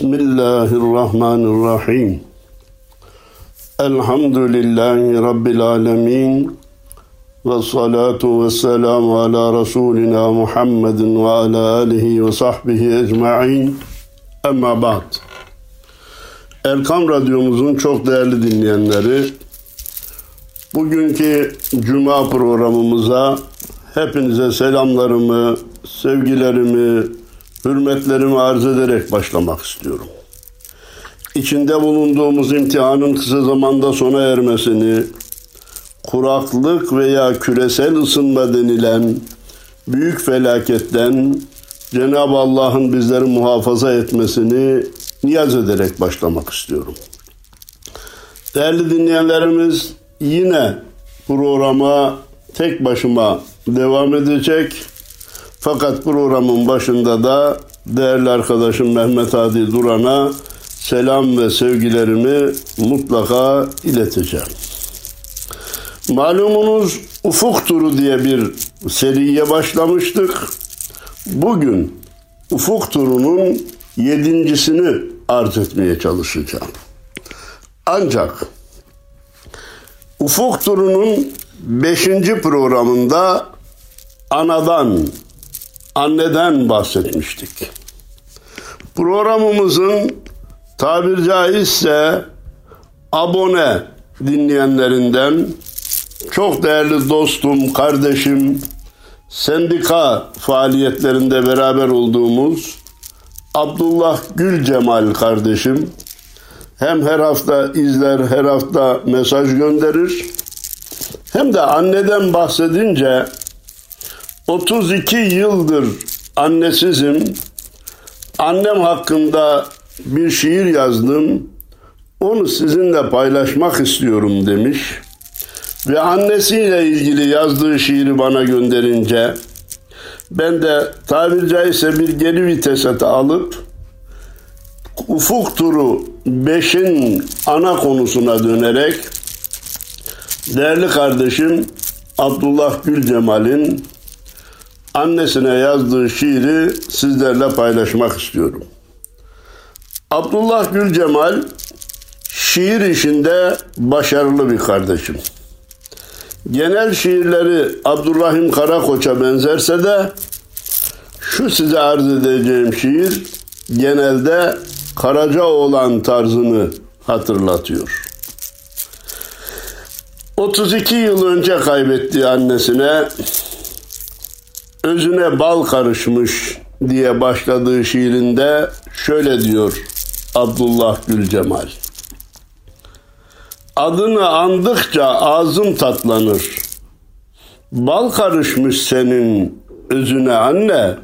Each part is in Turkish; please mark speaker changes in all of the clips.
Speaker 1: بسم الله الرحمن الرحيم الحمد لله رب العالمين والصلاة والسلام على رسولنا محمد وعلى آله وصحبه أجمعين أما بعد Erkam Radyomuzun çok değerli dinleyenleri, bugünkü Cuma programımıza hepinize selamlarımı, sevgilerimi, hürmetlerimi arz ederek başlamak istiyorum. İçinde bulunduğumuz imtihanın kısa zamanda sona ermesini, kuraklık veya küresel ısınma denilen büyük felaketten Cenab-ı Allah'ın bizleri muhafaza etmesini niyaz ederek başlamak istiyorum. Değerli dinleyenlerimiz yine programa tek başıma devam edecek. Fakat programın başında da değerli arkadaşım Mehmet Hadi Duran'a selam ve sevgilerimi mutlaka ileteceğim. Malumunuz Ufuk Turu diye bir seriye başlamıştık. Bugün Ufuk Turu'nun yedincisini arz etmeye çalışacağım. Ancak Ufuk Turu'nun beşinci programında anadan, anneden bahsetmiştik. Programımızın tabir caizse abone dinleyenlerinden çok değerli dostum, kardeşim, sendika faaliyetlerinde beraber olduğumuz Abdullah Gül Cemal kardeşim hem her hafta izler, her hafta mesaj gönderir. Hem de anneden bahsedince 32 yıldır annesizim. Annem hakkında bir şiir yazdım. Onu sizinle paylaşmak istiyorum demiş. Ve annesiyle ilgili yazdığı şiiri bana gönderince ben de tabiri caizse bir geri vitesete alıp Ufuk Turu 5'in ana konusuna dönerek değerli kardeşim Abdullah Gül Cemal'in annesine yazdığı şiiri sizlerle paylaşmak istiyorum. Abdullah Gül Cemal şiir işinde başarılı bir kardeşim. Genel şiirleri Abdurrahim Karakoç'a benzerse de şu size arz edeceğim şiir genelde Karacaoğlan tarzını hatırlatıyor. 32 yıl önce kaybettiği annesine özüne bal karışmış diye başladığı şiirinde şöyle diyor Abdullah Gül Cemal. Adını andıkça ağzım tatlanır. Bal karışmış senin özüne anne.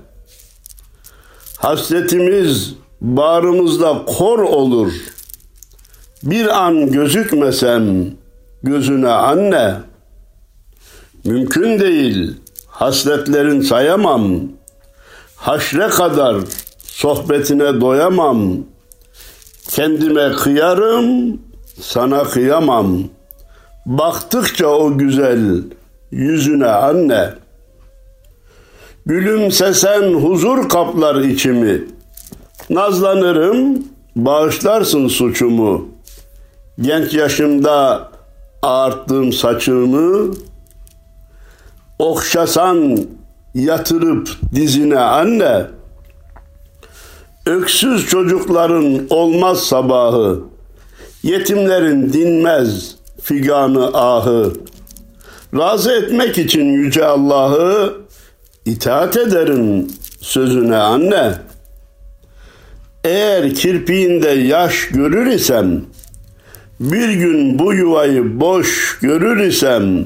Speaker 1: Hasretimiz bağrımızda kor olur. Bir an gözükmesem gözüne anne. Mümkün değil hasletlerin sayamam. Haşre kadar sohbetine doyamam. Kendime kıyarım, sana kıyamam. Baktıkça o güzel yüzüne anne. Gülümsesen huzur kaplar içimi. Nazlanırım, bağışlarsın suçumu. Genç yaşımda ağarttığım saçımı, okşasan yatırıp dizine anne, öksüz çocukların olmaz sabahı, yetimlerin dinmez figanı ahı, razı etmek için yüce Allah'ı itaat ederim sözüne anne. Eğer kirpiğinde yaş görür isem, bir gün bu yuvayı boş görür isem,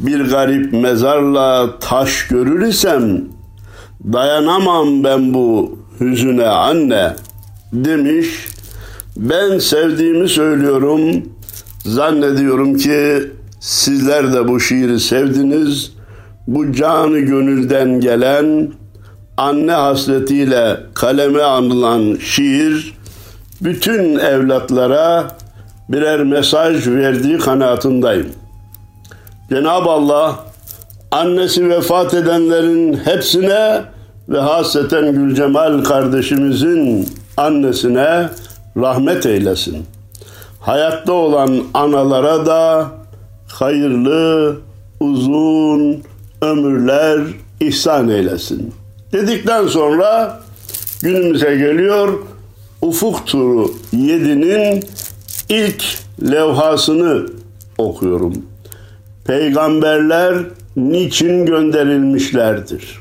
Speaker 1: bir garip mezarla taş görür isem, dayanamam ben bu hüzüne anne demiş. Ben sevdiğimi söylüyorum. Zannediyorum ki sizler de bu şiiri sevdiniz. Bu canı gönülden gelen anne hasretiyle kaleme anılan şiir bütün evlatlara birer mesaj verdiği kanaatindeyim. Cenab-ı Allah annesi vefat edenlerin hepsine ve hasreten Gülcemal kardeşimizin annesine rahmet eylesin. Hayatta olan analara da hayırlı, uzun ömürler ihsan eylesin. Dedikten sonra günümüze geliyor Ufuk Turu 7'nin ilk levhasını okuyorum. Peygamberler niçin gönderilmişlerdir?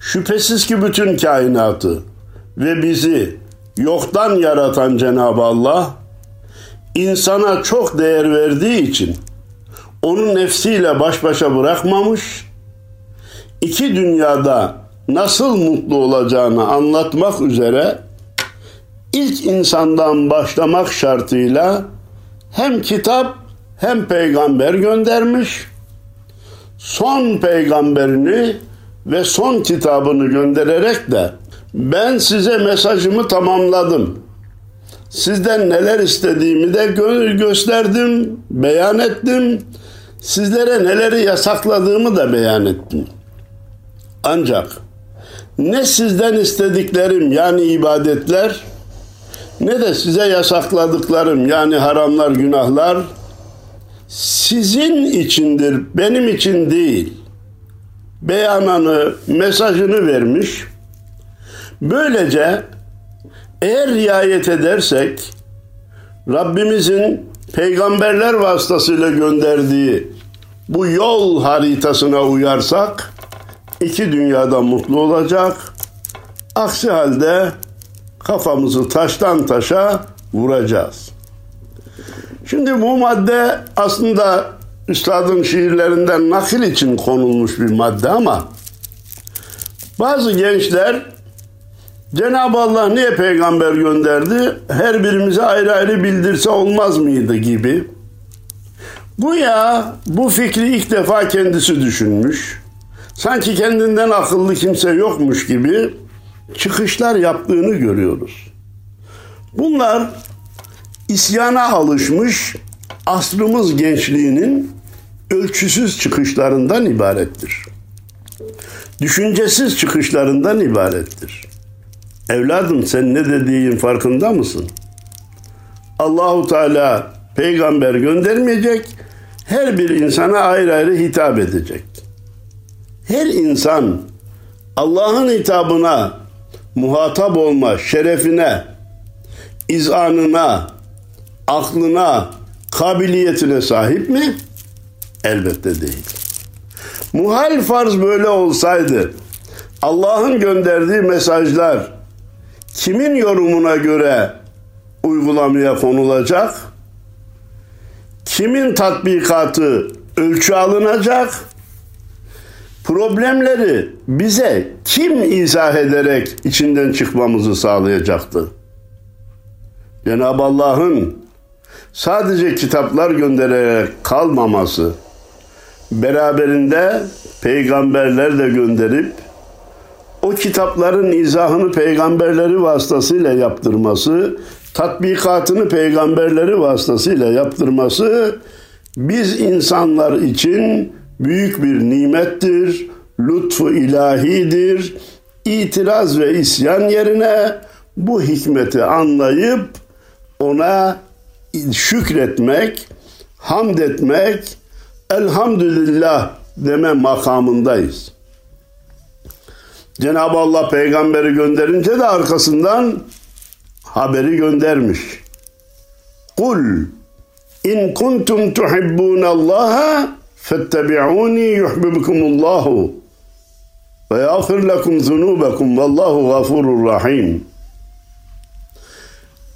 Speaker 1: Şüphesiz ki bütün kainatı ve bizi yoktan yaratan Cenab-ı Allah insana çok değer verdiği için onu nefsiyle baş başa bırakmamış, iki dünyada nasıl mutlu olacağını anlatmak üzere ilk insandan başlamak şartıyla hem kitap hem peygamber göndermiş. Son peygamberini ve son kitabını göndererek de ben size mesajımı tamamladım. Sizden neler istediğimi de gö- gösterdim, beyan ettim. Sizlere neleri yasakladığımı da beyan ettim. Ancak ne sizden istediklerim yani ibadetler ne de size yasakladıklarım yani haramlar, günahlar sizin içindir, benim için değil. Beyanını, mesajını vermiş. Böylece eğer riayet edersek Rabbimizin peygamberler vasıtasıyla gönderdiği bu yol haritasına uyarsak iki dünyada mutlu olacak. Aksi halde kafamızı taştan taşa vuracağız. Şimdi bu madde aslında üstadın şiirlerinden nakil için konulmuş bir madde ama bazı gençler Cenab-ı Allah niye peygamber gönderdi? Her birimize ayrı ayrı bildirse olmaz mıydı gibi. Bu ya bu fikri ilk defa kendisi düşünmüş. Sanki kendinden akıllı kimse yokmuş gibi çıkışlar yaptığını görüyoruz. Bunlar isyana alışmış asrımız gençliğinin ölçüsüz çıkışlarından ibarettir. Düşüncesiz çıkışlarından ibarettir. Evladım sen ne dediğin farkında mısın? Allahu Teala peygamber göndermeyecek, her bir insana ayrı ayrı hitap edecek. Her insan Allah'ın hitabına muhatap olma şerefine, izanına, aklına, kabiliyetine sahip mi? Elbette değil. Muhal farz böyle olsaydı Allah'ın gönderdiği mesajlar kimin yorumuna göre uygulamaya konulacak? Kimin tatbikatı ölçü alınacak? Problemleri bize kim izah ederek içinden çıkmamızı sağlayacaktı? Cenab-ı Allah'ın sadece kitaplar göndererek kalmaması, beraberinde peygamberler de gönderip o kitapların izahını peygamberleri vasıtasıyla yaptırması, tatbikatını peygamberleri vasıtasıyla yaptırması biz insanlar için büyük bir nimettir, lütfu ilahidir. İtiraz ve isyan yerine bu hikmeti anlayıp ona şükretmek, hamd etmek, elhamdülillah deme makamındayız. Cenab-ı Allah peygamberi gönderince de arkasından haberi göndermiş. Kul in kuntum tuhibbunallaha fettebi'uni yuhibbukumullahu ve yağfir lekum zunubekum vallahu gafurur rahim.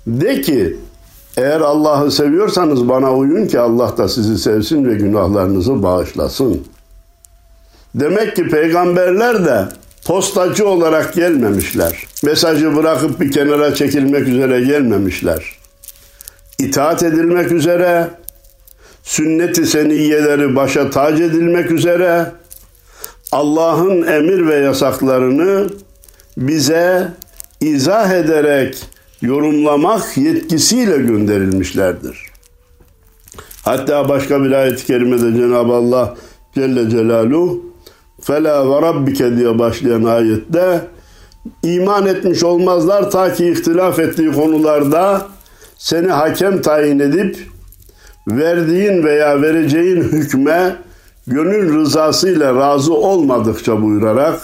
Speaker 1: De ki eğer Allah'ı seviyorsanız bana uyun ki Allah da sizi sevsin ve günahlarınızı bağışlasın. Demek ki peygamberler de postacı olarak gelmemişler. Mesajı bırakıp bir kenara çekilmek üzere gelmemişler. İtaat edilmek üzere, sünnet-i seniyyeleri başa tac edilmek üzere Allah'ın emir ve yasaklarını bize izah ederek yorumlamak yetkisiyle gönderilmişlerdir. Hatta başka bir ayet-i kerimede Cenab-ı Allah Celle Celaluhu Fela ve Rabbike diye başlayan ayette iman etmiş olmazlar ta ki ihtilaf ettiği konularda seni hakem tayin edip verdiğin veya vereceğin hükme gönül rızasıyla razı olmadıkça buyurarak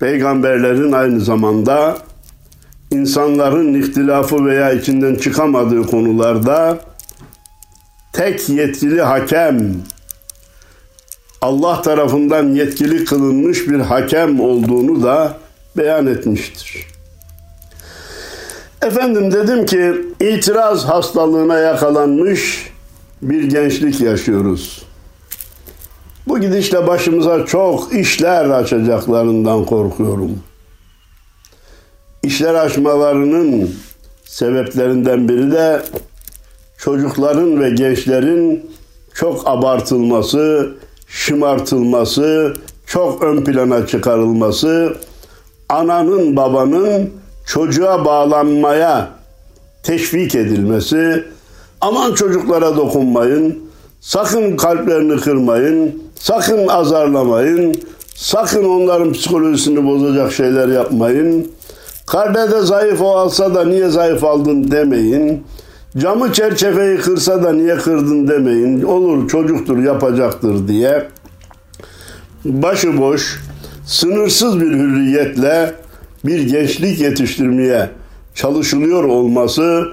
Speaker 1: peygamberlerin aynı zamanda insanların ihtilafı veya içinden çıkamadığı konularda tek yetkili hakem Allah tarafından yetkili kılınmış bir hakem olduğunu da beyan etmiştir. Efendim dedim ki itiraz hastalığına yakalanmış bir gençlik yaşıyoruz. Bu gidişle başımıza çok işler açacaklarından korkuyorum. İşler açmalarının sebeplerinden biri de çocukların ve gençlerin çok abartılması, şımartılması, çok ön plana çıkarılması, ananın babanın çocuğa bağlanmaya teşvik edilmesi, aman çocuklara dokunmayın, sakın kalplerini kırmayın, sakın azarlamayın, sakın onların psikolojisini bozacak şeyler yapmayın, karnede zayıf o alsa da niye zayıf aldın demeyin, camı çerçeveyi kırsa da niye kırdın demeyin, olur çocuktur yapacaktır diye. Başıboş, sınırsız bir hürriyetle bir gençlik yetiştirmeye çalışılıyor olması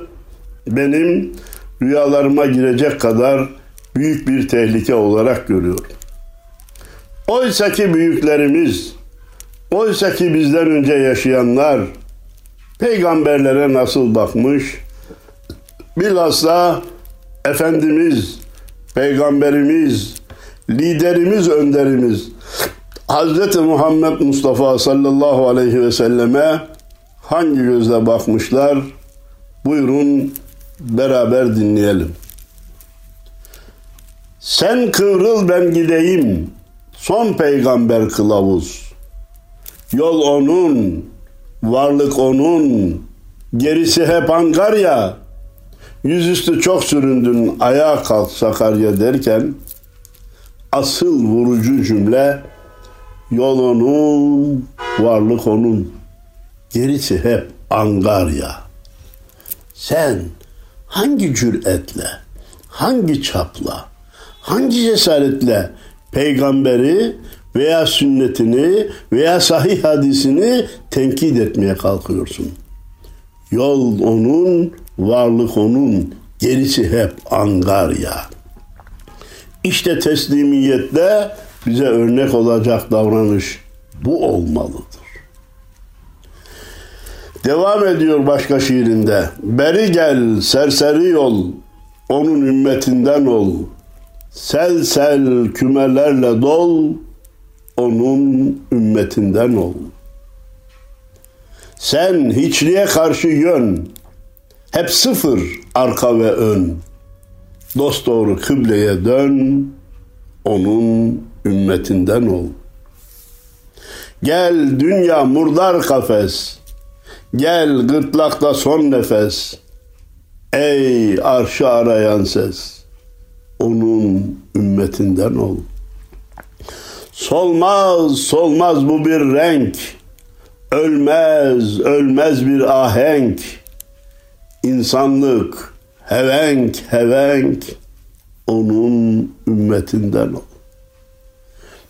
Speaker 1: benim rüyalarıma girecek kadar büyük bir tehlike olarak görüyorum. Oysa ki büyüklerimiz, oysa ki bizden önce yaşayanlar peygamberlere nasıl bakmış, bilhassa Efendimiz, Peygamberimiz, liderimiz, önderimiz Hz. Muhammed Mustafa sallallahu aleyhi ve selleme hangi gözle bakmışlar? Buyurun beraber dinleyelim. Sen kıvrıl ben gideyim. Son peygamber kılavuz. Yol onun, varlık onun, gerisi hep Angarya. Yüzüstü çok süründün, ayağa kalk Sakarya derken asıl vurucu cümle Yol onun, varlık onun. Gerisi hep angarya. Sen hangi cüretle, hangi çapla, hangi cesaretle peygamberi veya sünnetini veya sahih hadisini tenkit etmeye kalkıyorsun? Yol onun, varlık onun, gerisi hep angarya. İşte teslimiyette bize örnek olacak davranış bu olmalıdır. Devam ediyor başka şiirinde. Beri gel serseri yol, onun ümmetinden ol. Sel sel kümelerle dol, onun ümmetinden ol. Sen hiçliğe karşı yön, hep sıfır arka ve ön. Dost doğru kıbleye dön, onun ümmetinden ol. Gel dünya murdar kafes, gel gırtlakta son nefes. Ey arşı arayan ses, onun ümmetinden ol. Solmaz, solmaz bu bir renk, ölmez, ölmez bir ahenk. İnsanlık, hevenk, hevenk, onun ümmetinden ol.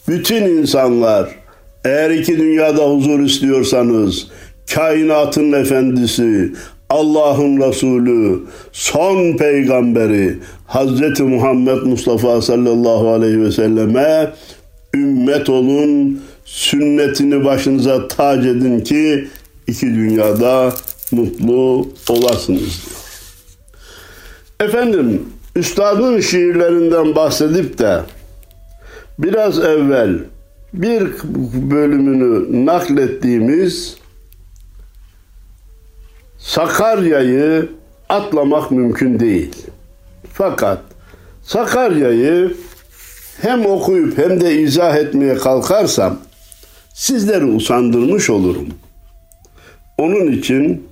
Speaker 1: Bütün insanlar eğer iki dünyada huzur istiyorsanız kainatın efendisi Allah'ın Resulü, son peygamberi Hazreti Muhammed Mustafa sallallahu aleyhi ve selleme ümmet olun, sünnetini başınıza tac edin ki iki dünyada mutlu olasınız diyor. Efendim, üstadın şiirlerinden bahsedip de biraz evvel bir bölümünü naklettiğimiz Sakarya'yı atlamak mümkün değil. Fakat Sakarya'yı hem okuyup hem de izah etmeye kalkarsam sizleri usandırmış olurum. Onun için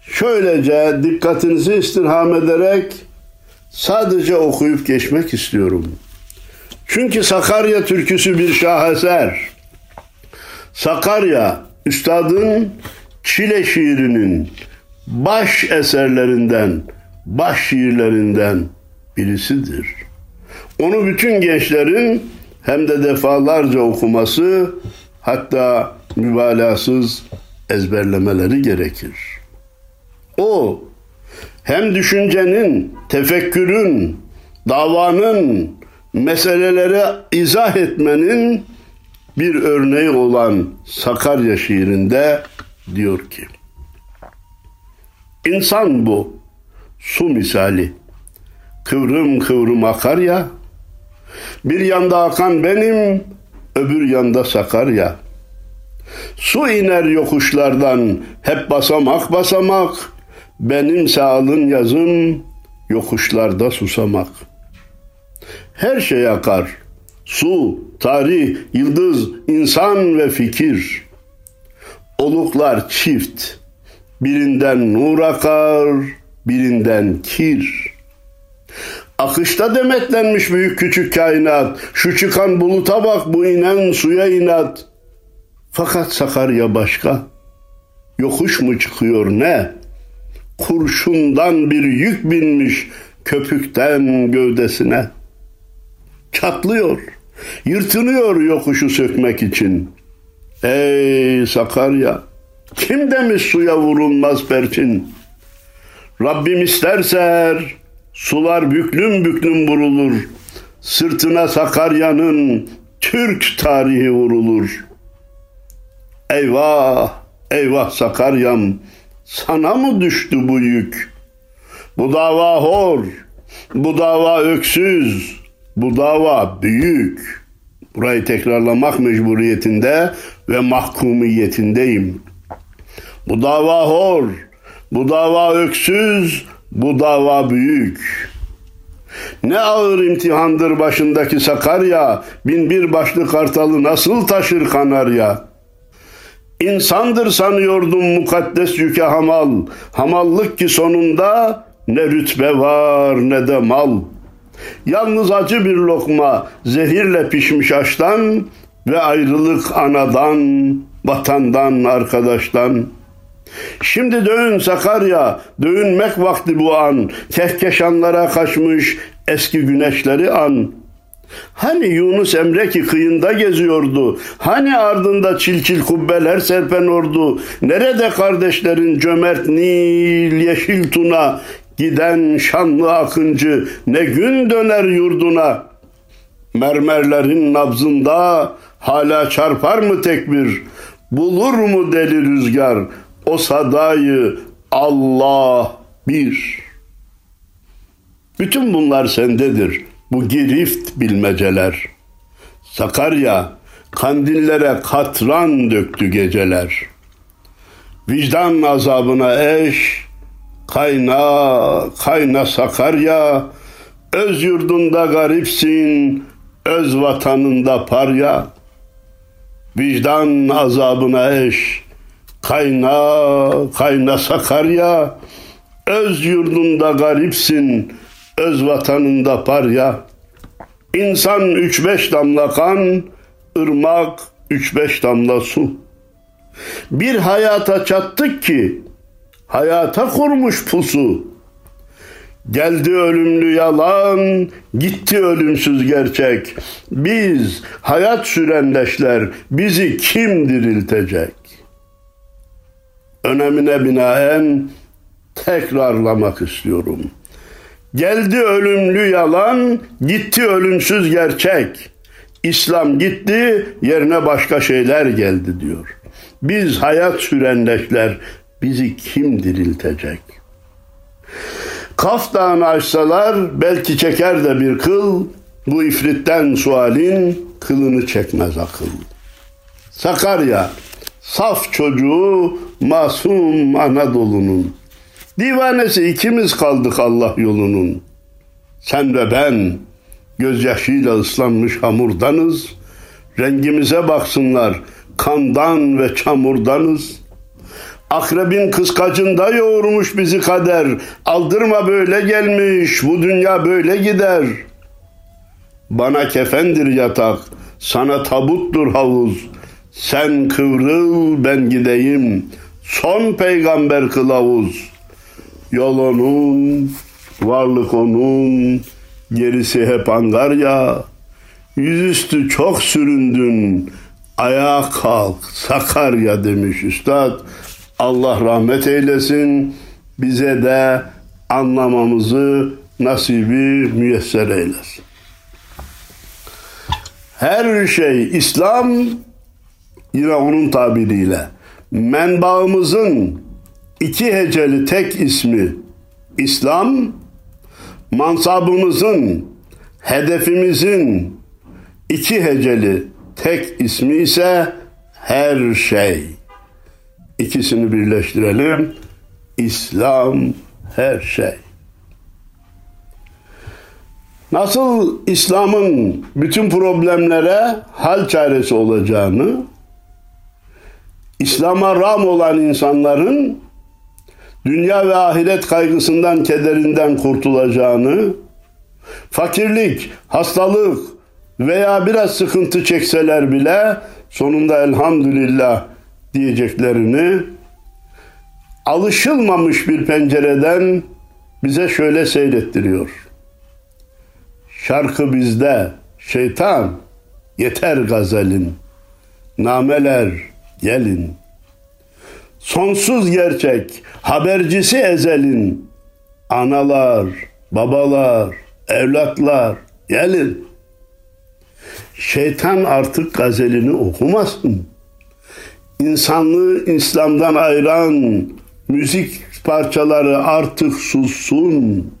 Speaker 1: şöylece dikkatinizi istirham ederek sadece okuyup geçmek istiyorum. Çünkü Sakarya türküsü bir şaheser. Sakarya üstadın Çile şiirinin baş eserlerinden, baş şiirlerinden birisidir. Onu bütün gençlerin hem de defalarca okuması hatta mübalağasız ezberlemeleri gerekir. O hem düşüncenin, tefekkürün, davanın, meseleleri izah etmenin bir örneği olan Sakarya şiirinde diyor ki İnsan bu su misali kıvrım kıvrım akar ya bir yanda akan benim öbür yanda Sakarya. Su iner yokuşlardan hep basamak basamak. Benim sağlın yazım yokuşlarda susamak. Her şey akar. Su, tarih, yıldız, insan ve fikir. Oluklar çift, birinden nur akar, birinden kir. Akışta demetlenmiş büyük küçük kainat, şu çıkan buluta bak bu inen suya inat. Fakat Sakarya başka, yokuş mu çıkıyor ne? Kurşundan bir yük binmiş köpükten gövdesine. Çatlıyor.'' Yırtınıyor yokuşu sökmek için. Ey Sakarya! Kim demiş suya vurulmaz perçin? Rabbim isterse sular büklüm büklüm vurulur. Sırtına Sakarya'nın Türk tarihi vurulur. Eyvah, eyvah Sakaryam, sana mı düştü bu yük? Bu dava hor, bu dava öksüz, bu dava büyük. Burayı tekrarlamak mecburiyetinde ve mahkumiyetindeyim. Bu dava hor, bu dava öksüz, bu dava büyük. Ne ağır imtihandır başındaki Sakarya, bin bir başlı kartalı nasıl taşır kanarya? İnsandır sanıyordum mukaddes yüke hamal, hamallık ki sonunda ne rütbe var ne de mal.'' Yalnız acı bir lokma zehirle pişmiş aştan ve ayrılık anadan, vatandan, arkadaştan. Şimdi dövün Sakarya, dövünmek vakti bu an. Kehkeşanlara kaçmış eski güneşleri an. Hani Yunus Emre ki kıyında geziyordu? Hani ardında çilçil kubbeler serpen ordu? Nerede kardeşlerin cömert Nil, yeşil tuna, Giden şanlı akıncı ne gün döner yurduna. Mermerlerin nabzında hala çarpar mı tekbir? Bulur mu deli rüzgar o sadayı Allah bir. Bütün bunlar sendedir. Bu girift bilmeceler. Sakarya kandillere katran döktü geceler. Vicdan azabına eş, Kayna, kayna Sakarya, öz yurdunda garipsin, öz vatanında parya. Vicdan azabına eş, kayna, kayna Sakarya, öz yurdunda garipsin, öz vatanında parya. İnsan üç beş damla kan, ırmak üç beş damla su. Bir hayata çattık ki hayata kurmuş pusu. Geldi ölümlü yalan, gitti ölümsüz gerçek. Biz hayat sürenleşler, bizi kim diriltecek? Önemine binaen tekrarlamak istiyorum. Geldi ölümlü yalan, gitti ölümsüz gerçek. İslam gitti, yerine başka şeyler geldi diyor. Biz hayat sürenleşler, bizi kim diriltecek? Kaf dağını açsalar belki çeker de bir kıl, bu ifritten sualin kılını çekmez akıl. Sakarya, saf çocuğu masum Anadolu'nun. Divanesi ikimiz kaldık Allah yolunun. Sen ve ben gözyaşıyla ıslanmış hamurdanız. Rengimize baksınlar kandan ve çamurdanız. Akrebin kıskacında yoğurmuş bizi kader. Aldırma böyle gelmiş, bu dünya böyle gider. Bana kefendir yatak, sana tabuttur havuz. Sen kıvrıl ben gideyim. Son peygamber kılavuz. Yol onun, varlık onun, gerisi hep angarya. Yüzüstü çok süründün, ayağa kalk Sakarya demiş üstad. Allah rahmet eylesin, bize de anlamamızı nasibi müyesser eylesin. Her şey İslam yine onun tabiriyle menbaımızın iki heceli tek ismi İslam, mansabımızın, hedefimizin iki heceli tek ismi ise her şey. İkisini birleştirelim. İslam her şey. Nasıl İslam'ın bütün problemlere hal çaresi olacağını, İslam'a ram olan insanların dünya ve ahiret kaygısından, kederinden kurtulacağını, fakirlik, hastalık veya biraz sıkıntı çekseler bile sonunda elhamdülillah diyeceklerini alışılmamış bir pencereden bize şöyle seyrettiriyor. Şarkı bizde, şeytan yeter gazelin, nameler gelin. Sonsuz gerçek, habercisi ezelin, analar, babalar, evlatlar gelin. Şeytan artık gazelini okumasın. İnsanlığı İslam'dan ayıran müzik parçaları artık sussun.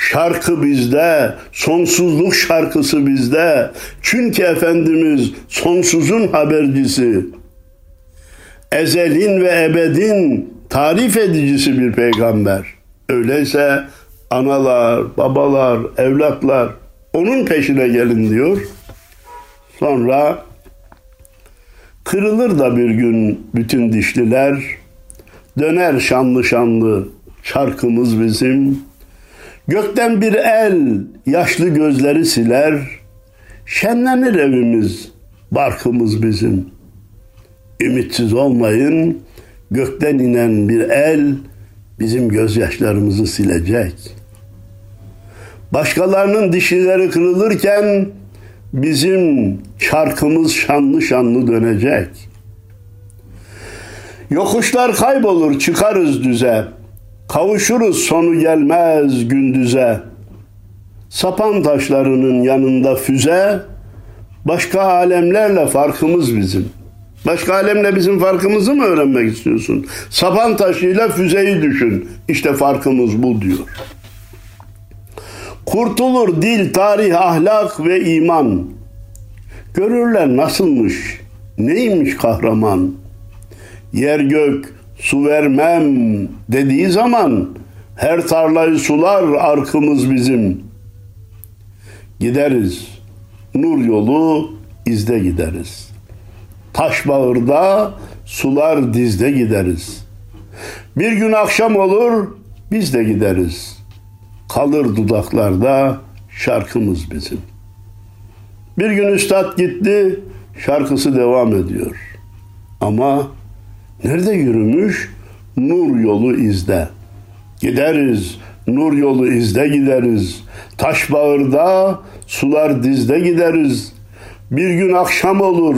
Speaker 1: Şarkı bizde, sonsuzluk şarkısı bizde. Çünkü Efendimiz sonsuzun habercisi. Ezelin ve ebedin tarif edicisi bir peygamber. Öyleyse analar, babalar, evlatlar onun peşine gelin diyor. Sonra kırılır da bir gün bütün dişliler. Döner şanlı şanlı şarkımız bizim. Gökten bir el yaşlı gözleri siler. Şenlenir evimiz, barkımız bizim. Ümitsiz olmayın, gökten inen bir el bizim gözyaşlarımızı silecek. Başkalarının dişileri kırılırken bizim çarkımız şanlı şanlı dönecek. Yokuşlar kaybolur, çıkarız düze. Kavuşuruz sonu gelmez gündüze. Sapan taşlarının yanında füze, başka alemlerle farkımız bizim. Başka alemle bizim farkımızı mı öğrenmek istiyorsun? Sapan taşıyla füzeyi düşün. İşte farkımız bu diyor. Kurtulur dil, tarih, ahlak ve iman. Görürler nasılmış, neymiş kahraman. Yer gök, su vermem dediği zaman her tarlayı sular arkımız bizim. Gideriz, nur yolu izde gideriz. Taş bağırda, sular dizde gideriz. Bir gün akşam olur, biz de gideriz. Kalır dudaklarda şarkımız bizim. Bir gün üstad gitti, şarkısı devam ediyor. Ama Nerede yürümüş? Nur yolu izde. Gideriz, nur yolu izde gideriz. Taş bağırda, sular dizde gideriz. Bir gün akşam olur,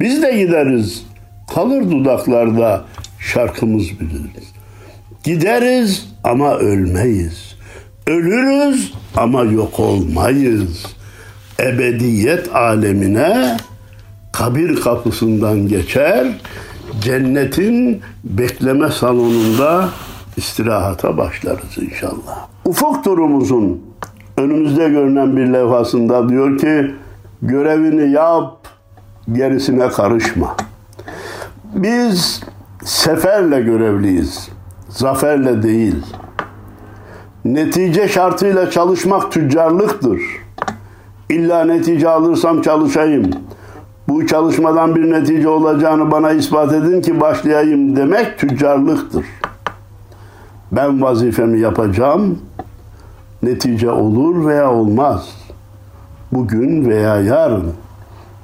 Speaker 1: biz de gideriz. Kalır dudaklarda şarkımız biliriz. Gideriz ama ölmeyiz. Ölürüz ama yok olmayız. Ebediyet alemine kabir kapısından geçer, cennetin bekleme salonunda istirahata başlarız inşallah. Ufuk turumuzun önümüzde görünen bir levhasında diyor ki görevini yap gerisine karışma. Biz seferle görevliyiz. Zaferle değil. Netice şartıyla çalışmak tüccarlıktır. İlla netice alırsam çalışayım bu çalışmadan bir netice olacağını bana ispat edin ki başlayayım demek tüccarlıktır. Ben vazifemi yapacağım, netice olur veya olmaz. Bugün veya yarın.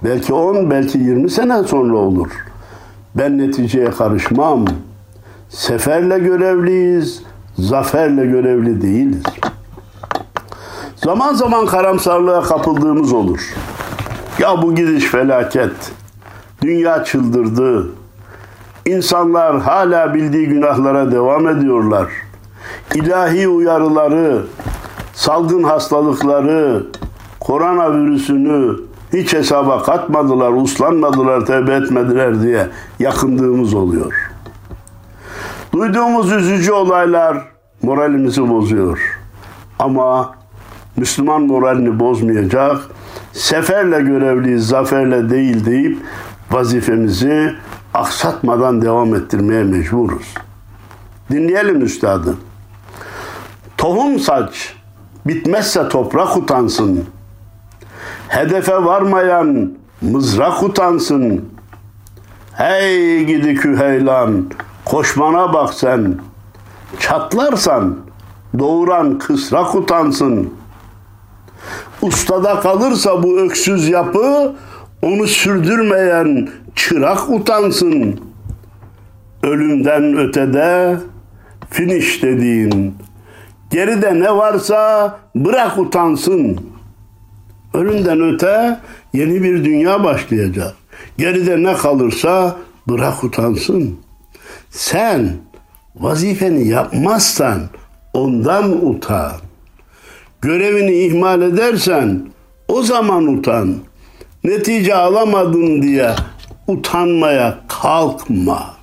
Speaker 1: Belki 10, belki 20 sene sonra olur. Ben neticeye karışmam. Seferle görevliyiz, zaferle görevli değiliz. Zaman zaman karamsarlığa kapıldığımız olur. Ya bu gidiş felaket. Dünya çıldırdı. İnsanlar hala bildiği günahlara devam ediyorlar. İlahi uyarıları, salgın hastalıkları, koronavirüsünü hiç hesaba katmadılar, uslanmadılar, tevbe etmediler diye yakındığımız oluyor. Duyduğumuz üzücü olaylar moralimizi bozuyor. Ama Müslüman moralini bozmayacak, seferle görevliyiz, zaferle değil deyip vazifemizi aksatmadan devam ettirmeye mecburuz. Dinleyelim üstadı. Tohum saç, bitmezse toprak utansın. Hedefe varmayan mızrak utansın. Hey gidi küheylan, koşmana bak sen. Çatlarsan doğuran kısrak utansın. Ustada kalırsa bu öksüz yapı, onu sürdürmeyen çırak utansın. Ölümden ötede finish dediğin Geride ne varsa bırak utansın. Ölümden öte yeni bir dünya başlayacak. Geride ne kalırsa bırak utansın. Sen vazifeni yapmazsan ondan utan. Görevini ihmal edersen o zaman utan. Netice alamadın diye utanmaya kalkma.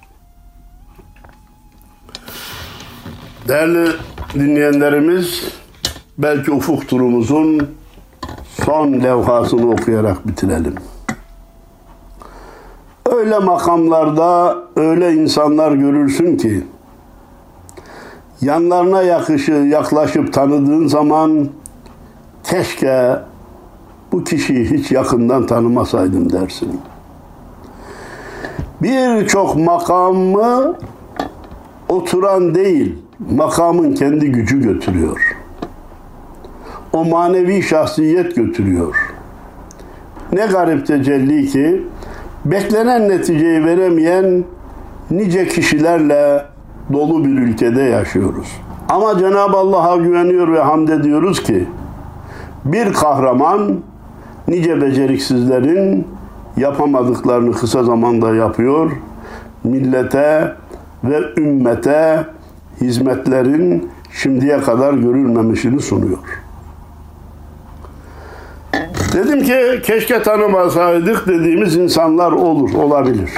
Speaker 1: Değerli dinleyenlerimiz belki ufuk turumuzun son levhasını okuyarak bitirelim. Öyle makamlarda öyle insanlar görürsün ki yanlarına yakışı, yaklaşıp tanıdığın zaman keşke bu kişiyi hiç yakından tanımasaydım dersin. Birçok makamı oturan değil, makamın kendi gücü götürüyor. O manevi şahsiyet götürüyor. Ne garip tecelli ki beklenen neticeyi veremeyen nice kişilerle dolu bir ülkede yaşıyoruz. Ama Cenab-ı Allah'a güveniyor ve hamd ediyoruz ki bir kahraman nice beceriksizlerin yapamadıklarını kısa zamanda yapıyor. Millete ve ümmete hizmetlerin şimdiye kadar görülmemişini sunuyor. Dedim ki keşke tanımasaydık dediğimiz insanlar olur, olabilir.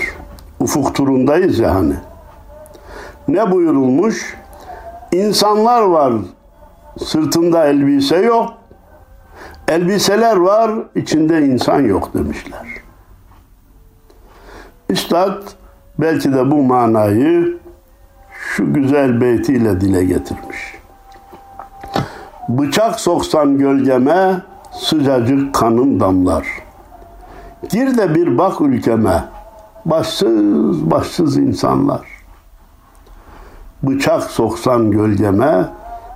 Speaker 1: Ufuk turundayız ya hani. Ne buyurulmuş? İnsanlar var, sırtında elbise yok. Elbiseler var, içinde insan yok demişler. Üstad belki de bu manayı şu güzel beytiyle dile getirmiş. Bıçak soksan gölgeme sıcacık kanım damlar. Gir de bir bak ülkeme başsız başsız insanlar. Bıçak soksan gölgeme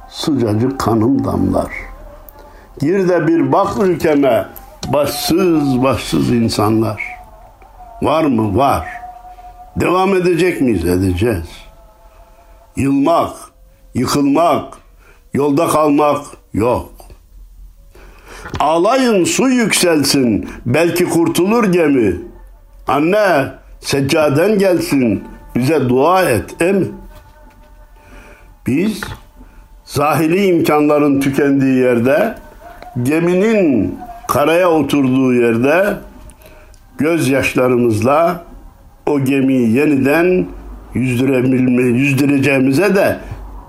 Speaker 1: sıcacık kanım damlar. Gir de bir bak ülkeme başsız başsız insanlar. Var mı? Var. Devam edecek miyiz? Edeceğiz yılmak, yıkılmak, yolda kalmak yok. Ağlayın su yükselsin, belki kurtulur gemi. Anne, seccaden gelsin, bize dua et, em. Biz zahiri imkanların tükendiği yerde, geminin karaya oturduğu yerde gözyaşlarımızla o gemiyi yeniden yüzdürebilme, yüzdüreceğimize de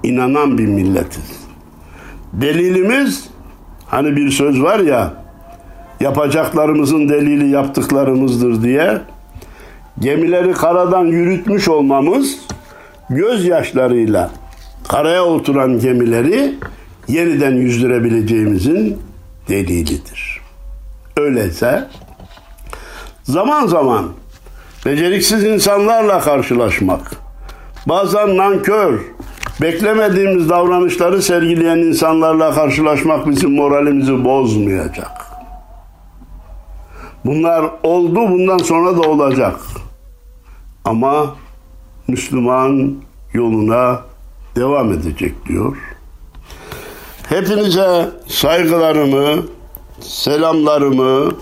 Speaker 1: inanan bir milletiz. Delilimiz hani bir söz var ya yapacaklarımızın delili yaptıklarımızdır diye gemileri karadan yürütmüş olmamız gözyaşlarıyla karaya oturan gemileri yeniden yüzdürebileceğimizin delilidir. Öyleyse zaman zaman beceriksiz insanlarla karşılaşmak, bazen nankör, beklemediğimiz davranışları sergileyen insanlarla karşılaşmak bizim moralimizi bozmayacak. Bunlar oldu, bundan sonra da olacak. Ama Müslüman yoluna devam edecek diyor. Hepinize saygılarımı, selamlarımı,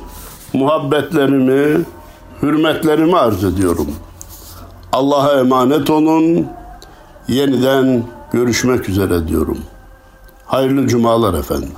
Speaker 1: muhabbetlerimi, hürmetlerimi arz ediyorum. Allah'a emanet olun. Yeniden görüşmek üzere diyorum. Hayırlı cumalar efendim.